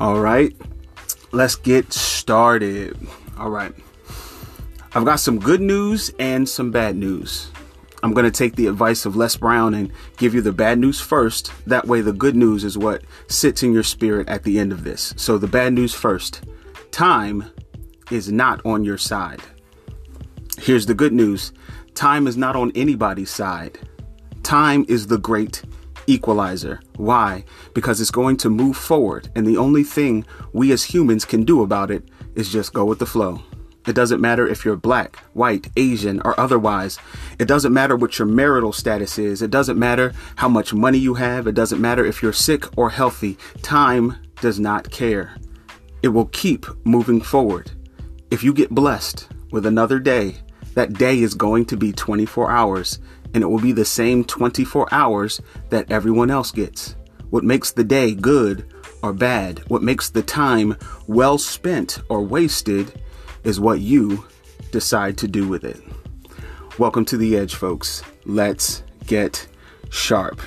All right, let's get started. All right, I've got some good news and some bad news. I'm going to take the advice of Les Brown and give you the bad news first. That way, the good news is what sits in your spirit at the end of this. So, the bad news first time is not on your side. Here's the good news time is not on anybody's side. Time is the great equalizer. Why? Because it's going to move forward, and the only thing we as humans can do about it is just go with the flow. It doesn't matter if you're black, white, Asian, or otherwise. It doesn't matter what your marital status is. It doesn't matter how much money you have. It doesn't matter if you're sick or healthy. Time does not care. It will keep moving forward. If you get blessed with another day, that day is going to be 24 hours and it will be the same 24 hours that everyone else gets. What makes the day good or bad, what makes the time well spent or wasted, is what you decide to do with it. Welcome to the edge, folks. Let's get sharp.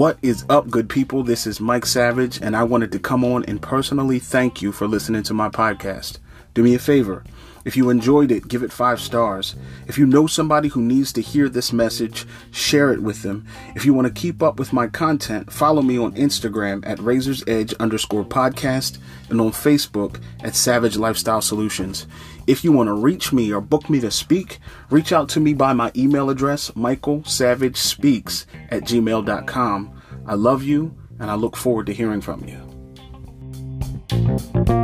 What is up, good people? This is Mike Savage, and I wanted to come on and personally thank you for listening to my podcast. Do me a favor. If you enjoyed it, give it five stars. If you know somebody who needs to hear this message, share it with them. If you want to keep up with my content, follow me on Instagram at Razor's Edge underscore podcast and on Facebook at Savage Lifestyle Solutions. If you want to reach me or book me to speak, reach out to me by my email address, michaelsavagespeaks at gmail.com. I love you and I look forward to hearing from you.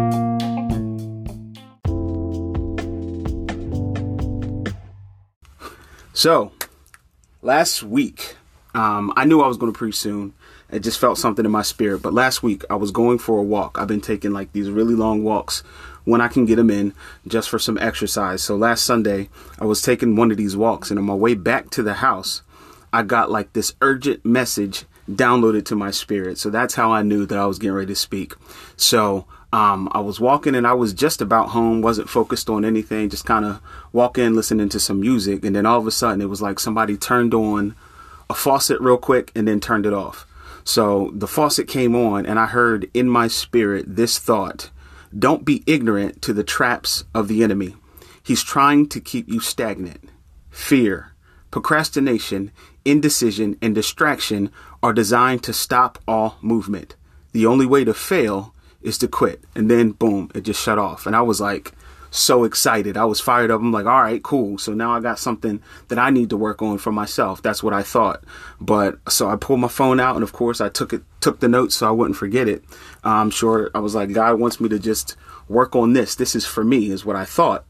So, last week, um, I knew I was going to preach soon. It just felt something in my spirit. But last week, I was going for a walk. I've been taking like these really long walks when I can get them in just for some exercise. So last Sunday, I was taking one of these walks, and on my way back to the house, I got like this urgent message downloaded to my spirit. So that's how I knew that I was getting ready to speak. So um, I was walking and I was just about home, wasn't focused on anything, just kind of walking, listening to some music. And then all of a sudden, it was like somebody turned on a faucet real quick and then turned it off. So the faucet came on, and I heard in my spirit this thought Don't be ignorant to the traps of the enemy. He's trying to keep you stagnant. Fear, procrastination, indecision, and distraction are designed to stop all movement. The only way to fail is to quit. And then boom, it just shut off. And I was like so excited. I was fired up. I'm like, all right, cool. So now I got something that I need to work on for myself. That's what I thought. But so I pulled my phone out and of course I took it, took the notes so I wouldn't forget it. Uh, I'm sure I was like, God wants me to just work on this. This is for me is what I thought.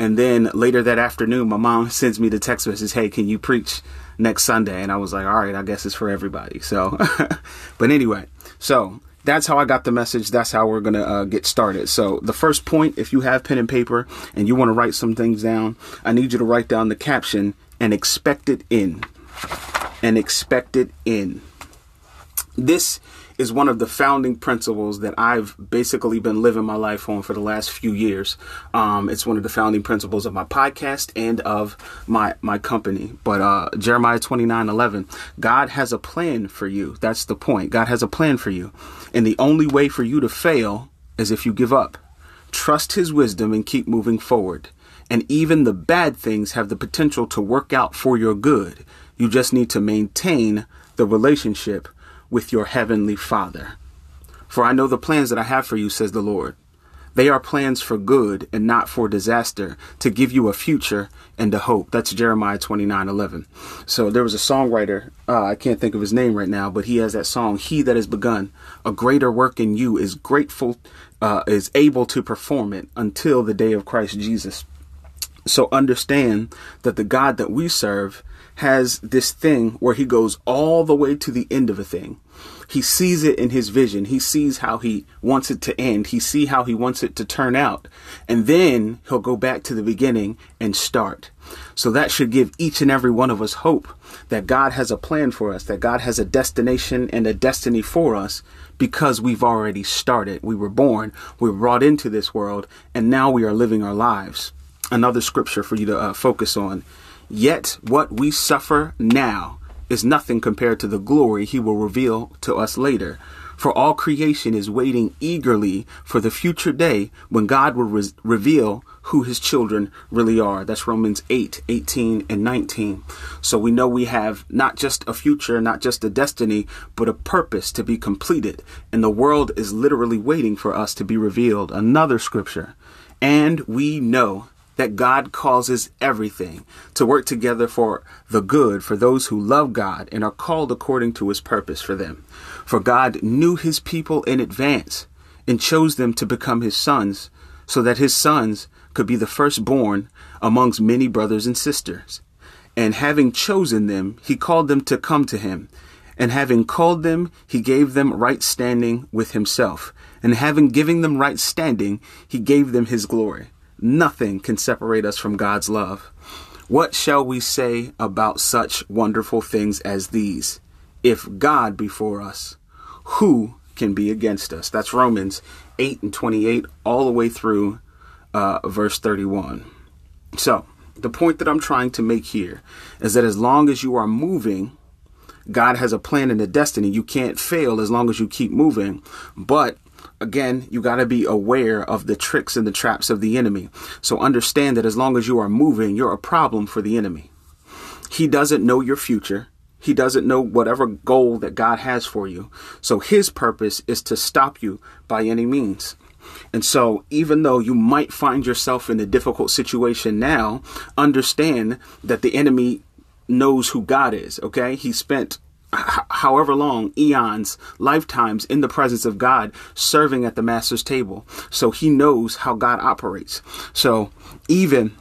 And then later that afternoon, my mom sends me the text message, Hey, can you preach next Sunday? And I was like, all right, I guess it's for everybody. So, but anyway, so that's how I got the message. That's how we're to uh, get started. So, the first point, if you have pen and paper and you want to write some things down, I need you to write down the caption and expect it in. And expect it in. This is one of the founding principles that I've basically been living my life on for the last few years. Um, it's one of the founding principles of my podcast and of my my company. But uh, Jeremiah twenty nine eleven, God has a plan for you. That's the point. God has a plan for you, and the only way for you to fail is if you give up. Trust His wisdom and keep moving forward. And even the bad things have the potential to work out for your good. You just need to maintain the relationship with your heavenly Father. For I know the plans that I have for you, says the Lord. They are plans for good and not for disaster, to give you a future and a hope. That's Jeremiah 29 11. So there was a songwriter, uh, I can't think of his name right now, but he has that song, He That Has Begun a Greater Work in You is grateful, uh, is able to perform it until the day of Christ Jesus. So understand that the God that we serve has this thing where he goes all the way to the end of a thing. He sees it in his vision. He sees how he wants it to end. He see how he wants it to turn out. And then he'll go back to the beginning and start. So that should give each and every one of us hope that God has a plan for us, that God has a destination and a destiny for us because we've already started. We were born, we were brought into this world, and now we are living our lives. Another scripture for you to uh, focus on. Yet what we suffer now is nothing compared to the glory he will reveal to us later. For all creation is waiting eagerly for the future day when God will re- reveal who his children really are. That's Romans 8, 18, and 19. So we know we have not just a future, not just a destiny, but a purpose to be completed. And the world is literally waiting for us to be revealed. Another scripture. And we know that God causes everything to work together for the good for those who love God and are called according to his purpose for them. For God knew his people in advance and chose them to become his sons so that his sons could be the firstborn amongst many brothers and sisters. And having chosen them, he called them to come to him. And having called them, he gave them right standing with himself. And having given them right standing, he gave them his glory. Nothing can separate us from God's love. What shall we say about such wonderful things as these? If God be for us, who can be against us? That's Romans 8 and 28, all the way through uh, verse 31. So, the point that I'm trying to make here is that as long as you are moving, God has a plan and a destiny. You can't fail as long as you keep moving. But again, you got to be aware of the tricks and the traps of the enemy. So understand that as long as you are moving, you're a problem for the enemy. He doesn't know your future. He doesn't know whatever goal that God has for you. So his purpose is to stop you by any means. And so, even though you might find yourself in a difficult situation now, understand that the enemy knows who God is, okay? He spent however long, eons, lifetimes in the presence of God, serving at the master's table. So he knows how God operates. So even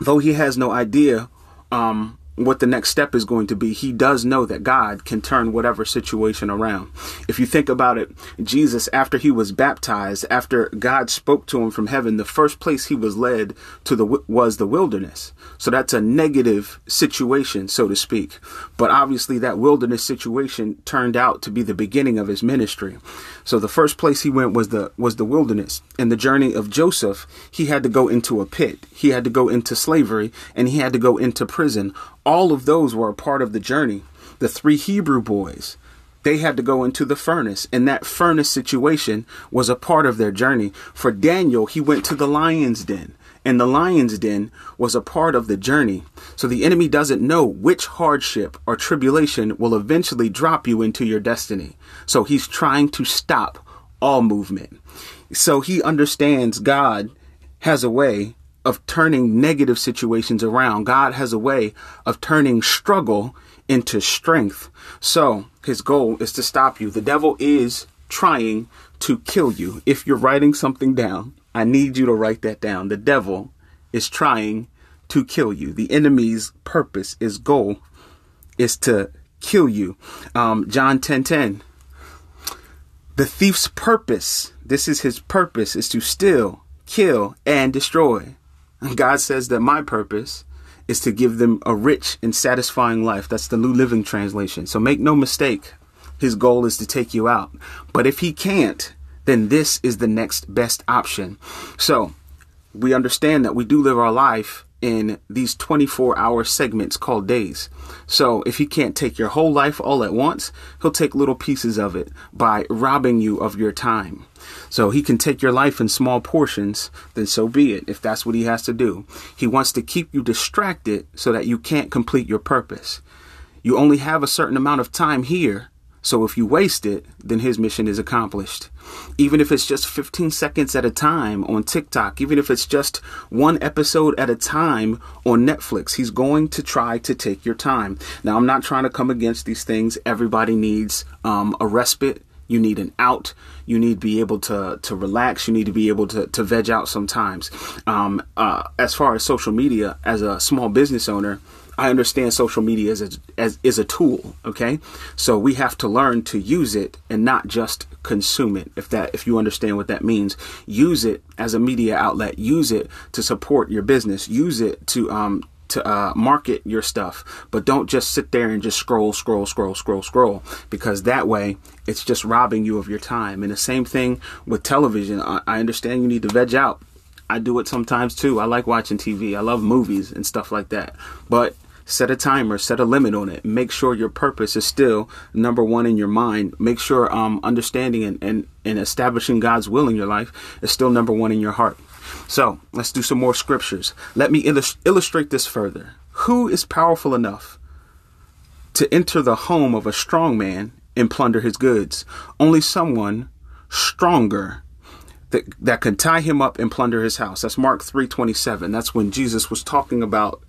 though he has no idea um, what the next step is going to be, he does know that God can turn whatever situation around. If you think about it, Jesus, after he was baptized, after God spoke to him from heaven, the first place he was led to the was the wilderness. So that's a negative situation, so to speak. But obviously, that wilderness situation turned out to be the beginning of his ministry. So the first place he went was the was the wilderness. In the journey of Joseph, he had to go into a pit, he had to go into slavery, and he had to go into prison all of those were a part of the journey. The three Hebrew boys, they had to go into the furnace, and that furnace situation was a part of their journey. For Daniel, he went to the lion's den, and the lion's den was a part of the journey. So the enemy doesn't know which hardship or tribulation will eventually drop you into your destiny. So he's trying to stop all movement. So he understands God has a way of turning negative situations around. God has a way of turning struggle into strength. So his goal is to stop you. The devil is trying to kill you. If you're writing something down, I need you to write that down. The devil is trying to kill you. The enemy's purpose, his goal is to kill you. Um, John 10 10. The thief's purpose, this is his purpose, is to steal, kill, and destroy. God says that my purpose is to give them a rich and satisfying life. That's the New Living Translation. So make no mistake, his goal is to take you out. But if he can't, then this is the next best option. So we understand that we do live our life in these 24 hour segments called days. So if he can't take your whole life all at once, he'll take little pieces of it by robbing you of your time. So he can take your life in small portions, then so be it, if that's what he has to do. He wants to keep you distracted so that you can't complete your purpose. You only have a certain amount of time here, so if you waste it, then his mission is accomplished. Even if it's just 15 seconds at a time on TikTok, even if it's just one episode at a time on Netflix, he's going to try to take your time. Now, I'm not trying to come against these things. Everybody needs um, a respite you need an out. You need to be able to to relax. You need to be able to to veg out sometimes. Um, uh, as far as social media, as a small business owner, I understand social media as a, as is a tool, okay? So we have to learn to use it and not just consume it. If that if you understand what that means, use it as a media outlet. Use it to support your business. Use it to um to uh, market your stuff, but don't just sit there and just scroll, scroll, scroll, scroll, scroll, because that way it's just robbing you of your time. And the same thing with television. I, I understand you need to veg out. I do it sometimes too. I like watching TV. I love movies and stuff like that. But set a timer, set a limit on it. Make sure your purpose is still number one in your mind. Make sure um, understanding and, and, and establishing God's will in your life is still number one in your heart. So let's do some more scriptures. Let me illust- illustrate this further. Who is powerful enough to enter the home of a strong man and plunder his goods? Only someone stronger that, that can tie him up and plunder his house. That's Mark 3:27. That's when Jesus was talking about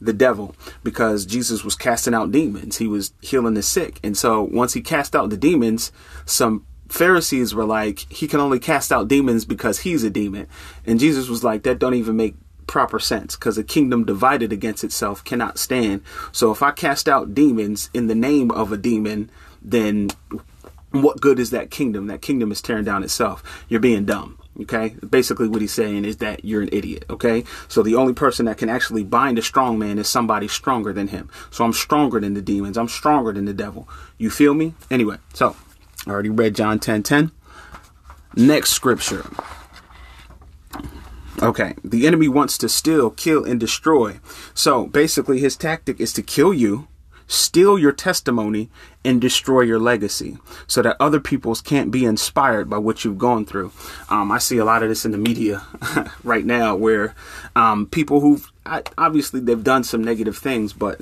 the devil because Jesus was casting out demons. He was healing the sick. And so once he cast out the demons, some Pharisees were like, he can only cast out demons because he's a demon. And Jesus was like, that don't even make proper sense because a kingdom divided against itself cannot stand. So if I cast out demons in the name of a demon, then what good is that kingdom? That kingdom is tearing down itself. You're being dumb. Okay. Basically, what he's saying is that you're an idiot. Okay. So the only person that can actually bind a strong man is somebody stronger than him. So I'm stronger than the demons. I'm stronger than the devil. You feel me? Anyway, so I already read John 10 10. Next scripture. Okay, the enemy wants to steal, kill, and destroy. So basically, his tactic is to kill you, steal your testimony, and destroy your legacy so that other people's can't be inspired by what you've gone through. Um, I see a lot of this in the media right now where um, people who've obviously they've done some negative things, but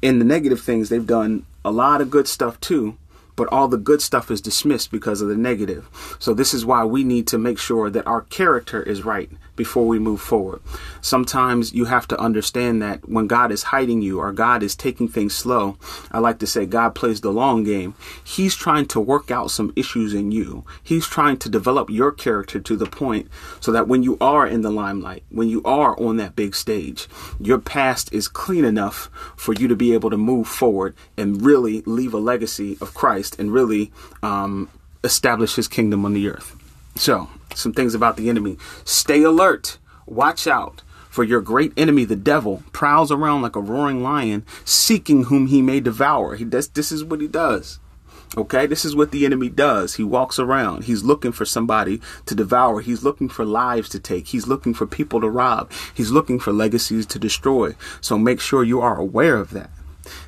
in the negative things, they've done a lot of good stuff too but all the good stuff is dismissed because of the negative. So this is why we need to make sure that our character is right before we move forward. Sometimes you have to understand that when God is hiding you or God is taking things slow, I like to say God plays the long game. He's trying to work out some issues in you. He's trying to develop your character to the point so that when you are in the limelight, when you are on that big stage, your past is clean enough for you to be able to move forward and really leave a legacy of Christ and really um, establish his kingdom on the earth. So, some things about the enemy. Stay alert. Watch out. For your great enemy, the devil, prowls around like a roaring lion, seeking whom he may devour. He does. This is what he does. Okay, this is what the enemy does. He walks around. He's looking for somebody to devour. He's looking for lives to take. He's looking for people to rob. He's looking for legacies to destroy. So make sure you are aware of that.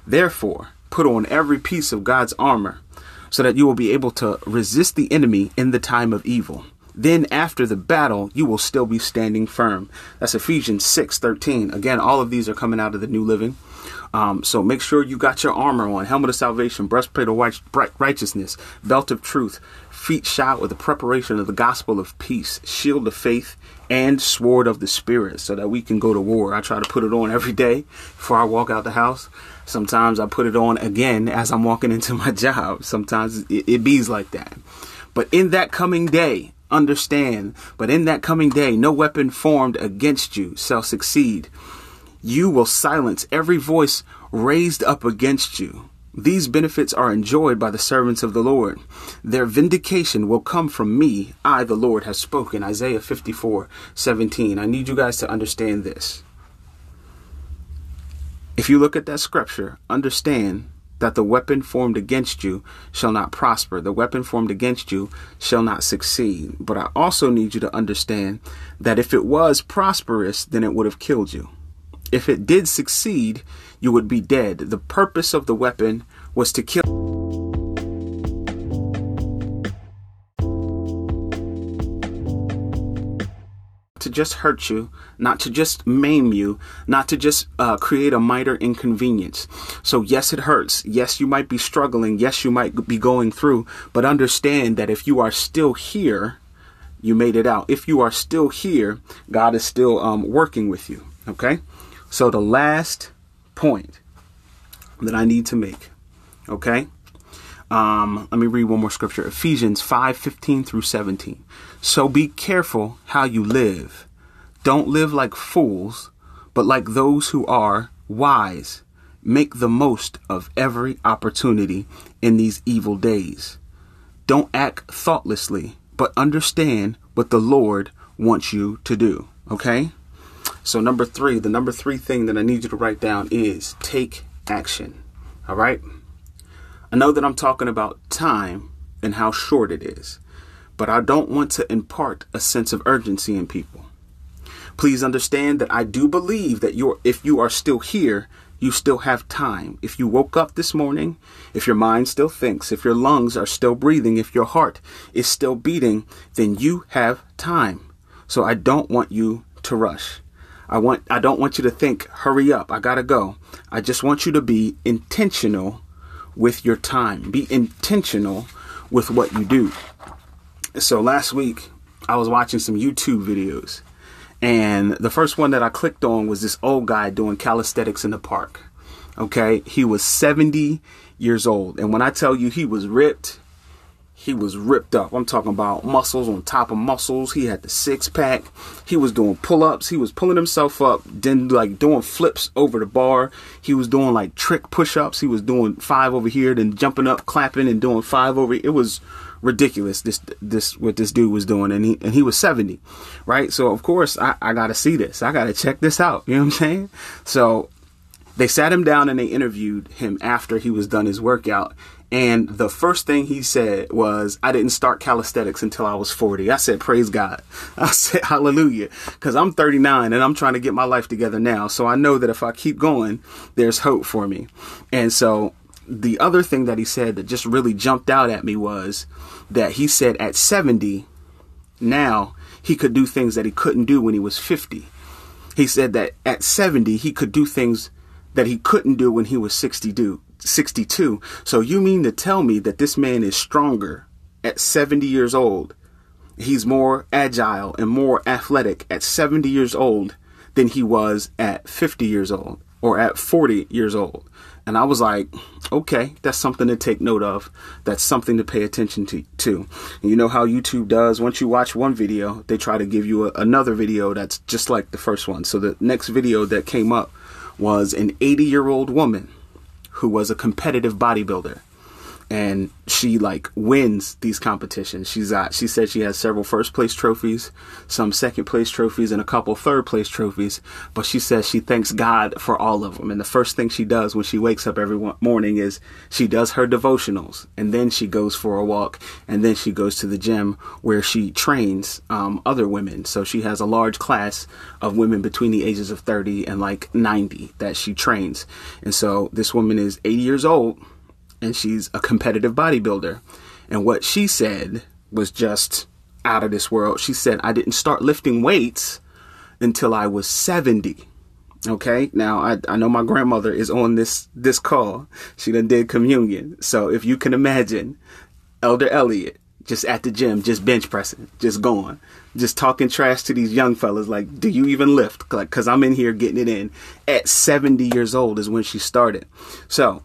Therefore, put on every piece of God's armor so that you will be able to resist the enemy in the time of evil. Then after the battle, you will still be standing firm. That's Ephesians 6 13. Again, all of these are coming out of the New Living. Um, so make sure you got your armor on, helmet of salvation, breastplate of righteousness, belt of truth, feet shod with the preparation of the gospel of peace, shield of faith, and sword of the spirit, so that we can go to war. I try to put it on every day before I walk out the house. Sometimes I put it on again as I'm walking into my job. Sometimes it, it like that. But in that coming day, understand, but in that coming day, no weapon formed against you shall succeed. You will silence every voice raised up against you. These benefits are enjoyed by the servants of the Lord. Their vindication will come from me. I, the Lord, have spoken. Isaiah 54 17. I need you guys to understand this. If you look at that scripture, understand that the weapon formed against you shall not prosper. The weapon formed against you shall not succeed. But I also need you to understand that if it was prosperous, then it would have killed you. If it did succeed, you would be dead. The purpose of the weapon was to kill. Just hurt you, not to just maim you, not to just uh, create a minor inconvenience. So, yes, it hurts. Yes, you might be struggling. Yes, you might be going through. But understand that if you are still here, you made it out. If you are still here, God is still um, working with you. Okay? So, the last point that I need to make, okay? Um, let me read one more scripture Ephesians 5 15 through 17. So be careful how you live. Don't live like fools, but like those who are wise. Make the most of every opportunity in these evil days. Don't act thoughtlessly, but understand what the Lord wants you to do. Okay? So, number three, the number three thing that I need you to write down is take action. All right? I know that I'm talking about time and how short it is, but I don't want to impart a sense of urgency in people. Please understand that I do believe that you're, if you are still here, you still have time. If you woke up this morning, if your mind still thinks, if your lungs are still breathing, if your heart is still beating, then you have time. So I don't want you to rush. I want I don't want you to think, hurry up, I gotta go. I just want you to be intentional with your time. Be intentional with what you do. So last week I was watching some YouTube videos and the first one that I clicked on was this old guy doing calisthenics in the park. Okay, he was 70 years old. And when I tell you he was ripped, he was ripped up. I'm talking about muscles on top of muscles. He had the six pack. He was doing pull ups. He was pulling himself up, then like doing flips over the bar. He was doing like trick push ups. He was doing five over here, then jumping up, clapping, and doing five over. It was ridiculous. This this what this dude was doing, and he and he was 70, right? So of course I, I got to see this. I got to check this out. You know what I'm saying? So they sat him down and they interviewed him after he was done his workout and the first thing he said was, I didn't start calisthenics until I was 40. I said, praise God. I said, hallelujah. Cause I'm 39 and I'm trying to get my life together now. So I know that if I keep going, there's hope for me. And so the other thing that he said that just really jumped out at me was that he said at 70, now he could do things that he couldn't do when he was 50. He said that at 70, he could do things that he couldn't do when he was 62. 62. So you mean to tell me that this man is stronger at 70 years old? He's more agile and more athletic at 70 years old than he was at 50 years old or at 40 years old. And I was like, okay, that's something to take note of. That's something to pay attention to. to. You know how YouTube does? Once you watch one video, they try to give you a, another video that's just like the first one. So the next video that came up was an 80 year old woman who was a competitive bodybuilder and she like wins these competitions. She's got she said she has several first place trophies, some second place trophies, and a couple third place trophies. But she says she thanks God for all of them. And the first thing she does when she wakes up every morning is she does her devotionals, and then she goes for a walk, and then she goes to the gym where she trains um, other women. So she has a large class of women between the ages of 30 and like 90 that she trains. And so this woman is 80 years old and she's a competitive bodybuilder. And what she said was just out of this world. She said, I didn't start lifting weights until I was 70. Okay. Now I, I know my grandmother is on this, this call. She done did communion. So if you can imagine Elder Elliot just at the gym, just bench pressing, just going, just talking trash to these young fellas. Like, do you even lift? Like, cause I'm in here getting it in at 70 years old is when she started. So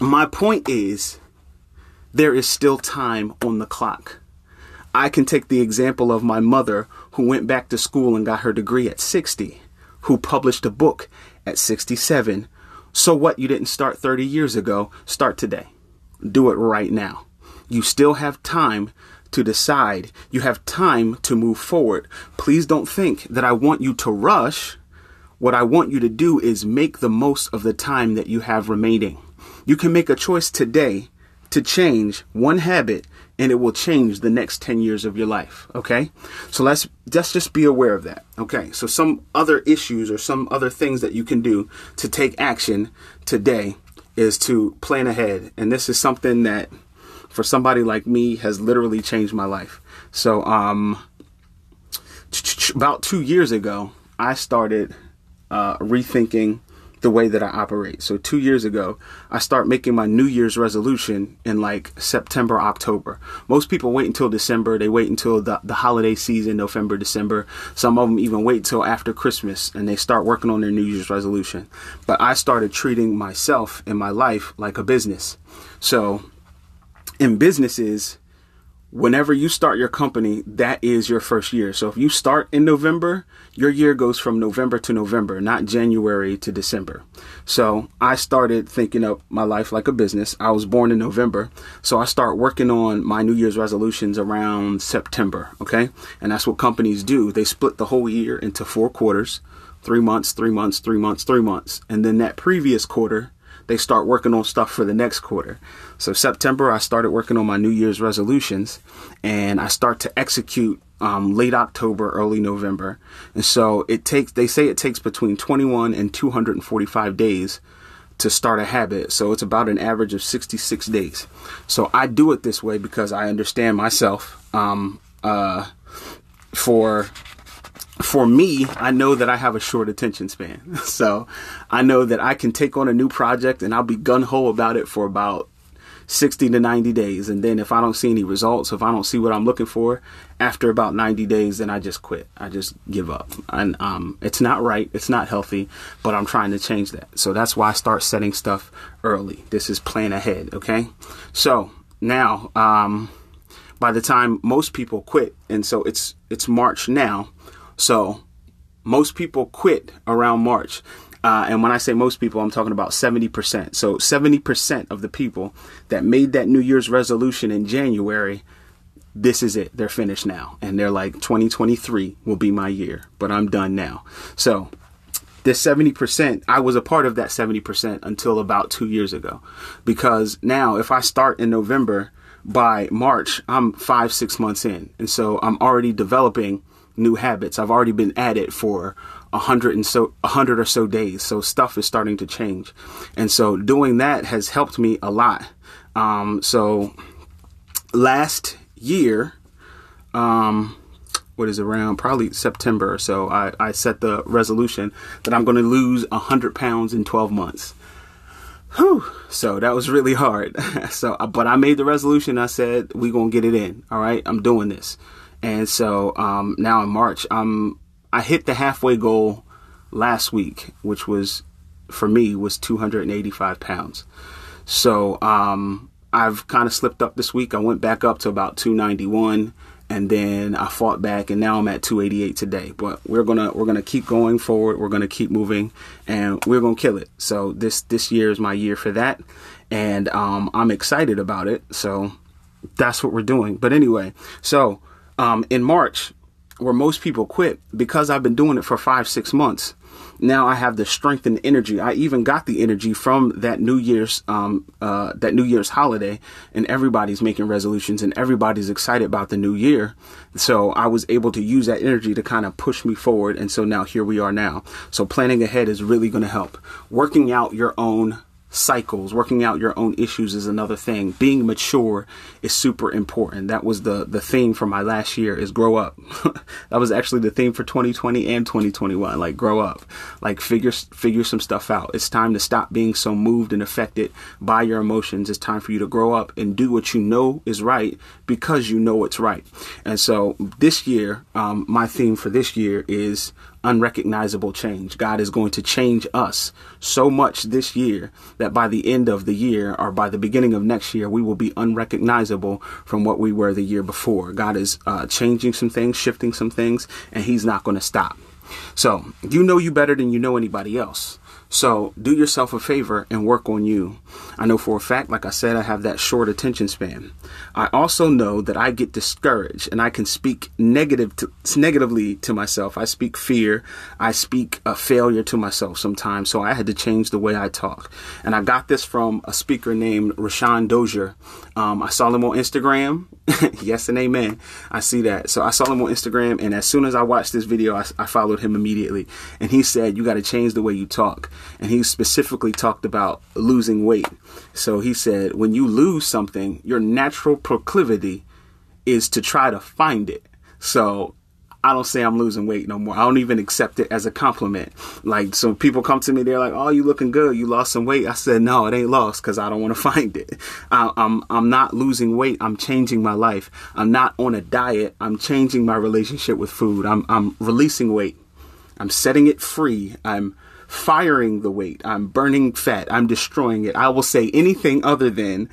my point is, there is still time on the clock. I can take the example of my mother who went back to school and got her degree at 60, who published a book at 67. So what? You didn't start 30 years ago. Start today. Do it right now. You still have time to decide. You have time to move forward. Please don't think that I want you to rush. What I want you to do is make the most of the time that you have remaining. You can make a choice today to change one habit and it will change the next 10 years of your life. Okay. So let's, let's just be aware of that. Okay. So some other issues or some other things that you can do to take action today is to plan ahead. And this is something that for somebody like me has literally changed my life. So, um, about two years ago, I started, uh, rethinking the way that I operate. So two years ago, I start making my New Year's resolution in like September, October. Most people wait until December. They wait until the, the holiday season, November, December. Some of them even wait till after Christmas and they start working on their New Year's resolution. But I started treating myself and my life like a business. So in businesses, whenever you start your company, that is your first year. So if you start in November, your year goes from November to November, not January to December. So I started thinking of my life like a business. I was born in November. So I start working on my New Year's resolutions around September. Okay. And that's what companies do. They split the whole year into four quarters, three months, three months, three months, three months. And then that previous quarter, they start working on stuff for the next quarter. So September, I started working on my New Year's resolutions, and I start to execute um, late October, early November. And so it takes. They say it takes between 21 and 245 days to start a habit. So it's about an average of 66 days. So I do it this way because I understand myself. Um, uh, for for me, I know that I have a short attention span. So I know that I can take on a new project and I'll be gun ho about it for about 60 to 90 days. And then if I don't see any results, if I don't see what I'm looking for after about 90 days, then I just quit. I just give up. And um, it's not right. It's not healthy, but I'm trying to change that. So that's why I start setting stuff early. This is plan ahead. Okay. So now, um, by the time most people quit, and so it's, it's March now. So most people quit around March. Uh, and when I say most people, I'm talking about 70%. So 70% of the people that made that New Year's resolution in January, this is it. They're finished now. And they're like, 2023 will be my year, but I'm done now. So this 70%, I was a part of that 70% until about two years ago. Because now, if I start in November, by March, I'm five, six months in. And so I'm already developing new habits. I've already been at it for a hundred and so a hundred or so days. So stuff is starting to change, and so doing that has helped me a lot. Um, so last year, um, what is around probably September or so, I, I set the resolution that I'm going to lose a hundred pounds in 12 months. Whew. So that was really hard. so, but I made the resolution. I said, we going to get it in. All right. I'm doing this. And so, um, now in March, I'm I hit the halfway goal last week, which was for me was 285 pounds. So um, I've kind of slipped up this week. I went back up to about 291 and then I fought back and now I'm at 288 today. But we're gonna we're gonna keep going forward. We're gonna keep moving and we're gonna kill it. So this this year is my year for that, and um, I'm excited about it. So that's what we're doing. But anyway, so um, in March where most people quit because I've been doing it for five, six months. Now I have the strength and energy. I even got the energy from that New Year's, um, uh, that New Year's holiday, and everybody's making resolutions and everybody's excited about the new year. So I was able to use that energy to kind of push me forward. And so now here we are now. So planning ahead is really going to help. Working out your own cycles, working out your own issues is another thing. Being mature is super important. That was the the theme for my last year is grow up. that was actually the theme for 2020 and 2021. Like grow up. Like figure figure some stuff out. It's time to stop being so moved and affected by your emotions. It's time for you to grow up and do what you know is right because you know it's right. And so this year, um, my theme for this year is unrecognizable change. God is going to change us so much this year that by the end of the year or by the beginning of next year, we will be unrecognizable from what we were the year before. God is uh, changing some things, shifting some things, and He's not going to stop. So, you know you better than you know anybody else. So do yourself a favor and work on you. I know for a fact, like I said, I have that short attention span. I also know that I get discouraged and I can speak negative to, negatively to myself. I speak fear. I speak a failure to myself sometimes. So I had to change the way I talk. And I got this from a speaker named Rashawn Dozier. Um, I saw him on Instagram. yes and amen. I see that. So I saw him on Instagram. And as soon as I watched this video, I, I followed him immediately. And he said, you got to change the way you talk and he specifically talked about losing weight. So he said, when you lose something, your natural proclivity is to try to find it. So I don't say I'm losing weight no more. I don't even accept it as a compliment. Like, so people come to me, they're like, "Oh, you looking good? You lost some weight." I said, "No, it ain't lost because I don't want to find it. I, I'm I'm not losing weight. I'm changing my life. I'm not on a diet. I'm changing my relationship with food. I'm I'm releasing weight. I'm setting it free. I'm firing the weight. I'm burning fat. I'm destroying it. I will say anything other than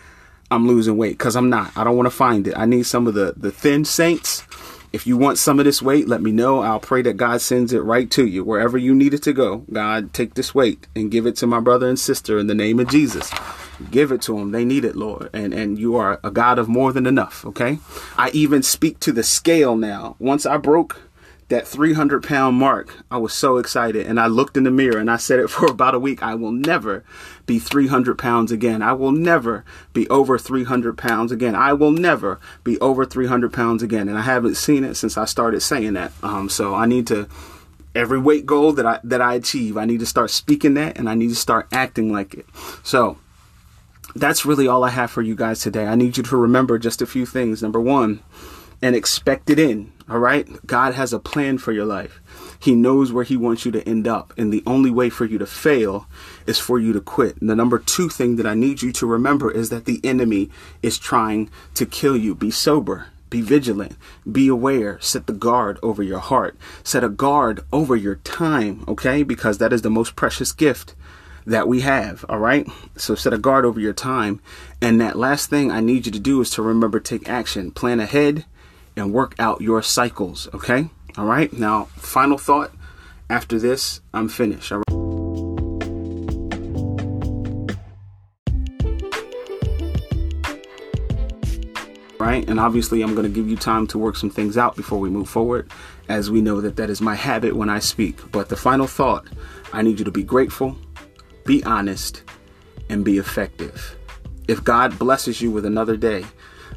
I'm losing weight because I'm not. I don't want to find it. I need some of the the thin saints. If you want some of this weight, let me know. I'll pray that God sends it right to you wherever you need it to go. God, take this weight and give it to my brother and sister in the name of Jesus. Give it to them. They need it, Lord. And and you are a God of more than enough, okay? I even speak to the scale now. Once I broke that 300 pound mark, I was so excited. And I looked in the mirror and I said it for about a week. I will never be 300 pounds again. I will never be over 300 pounds again. I will never be over 300 pounds again. And I haven't seen it since I started saying that. Um, so I need to, every weight goal that I, that I achieve, I need to start speaking that and I need to start acting like it. So that's really all I have for you guys today. I need you to remember just a few things. Number one, and expect it in. All right. God has a plan for your life. He knows where he wants you to end up. And the only way for you to fail is for you to quit. And the number two thing that I need you to remember is that the enemy is trying to kill you. Be sober. Be vigilant. Be aware. Set the guard over your heart. Set a guard over your time. Okay. Because that is the most precious gift that we have. All right. So set a guard over your time. And that last thing I need you to do is to remember take action. Plan ahead and work out your cycles. Okay. All right. Now, final thought. After this, I'm finished. All right. Right, and obviously, I'm going to give you time to work some things out before we move forward, as we know that that is my habit when I speak. But the final thought I need you to be grateful, be honest, and be effective. If God blesses you with another day,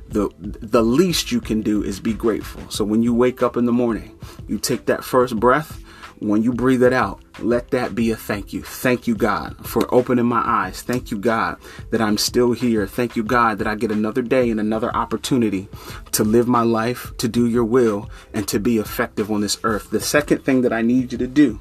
the the least you can do is be grateful. So when you wake up in the morning, you take that first breath, when you breathe it out, let that be a thank you. Thank you, God, for opening my eyes. Thank you, God, that I'm still here. Thank you, God, that I get another day and another opportunity to live my life, to do your will, and to be effective on this earth. The second thing that I need you to do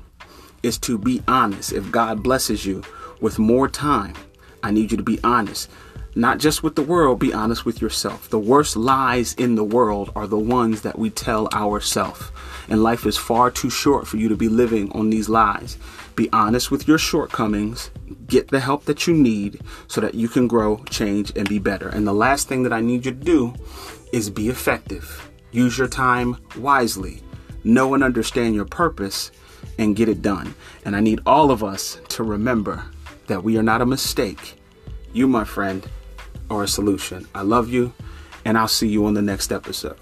is to be honest. If God blesses you with more time, I need you to be honest not just with the world, be honest with yourself. The worst lies in the world are the ones that we tell ourselves. And life is far too short for you to be living on these lies. Be honest with your shortcomings. Get the help that you need so that you can grow, change, and be better. And the last thing that I need you to do is be effective. Use your time wisely. Know and understand your purpose and get it done. And I need all of us to remember that we are not a mistake. You, my friend, or a solution. I love you, and I'll see you on the next episode.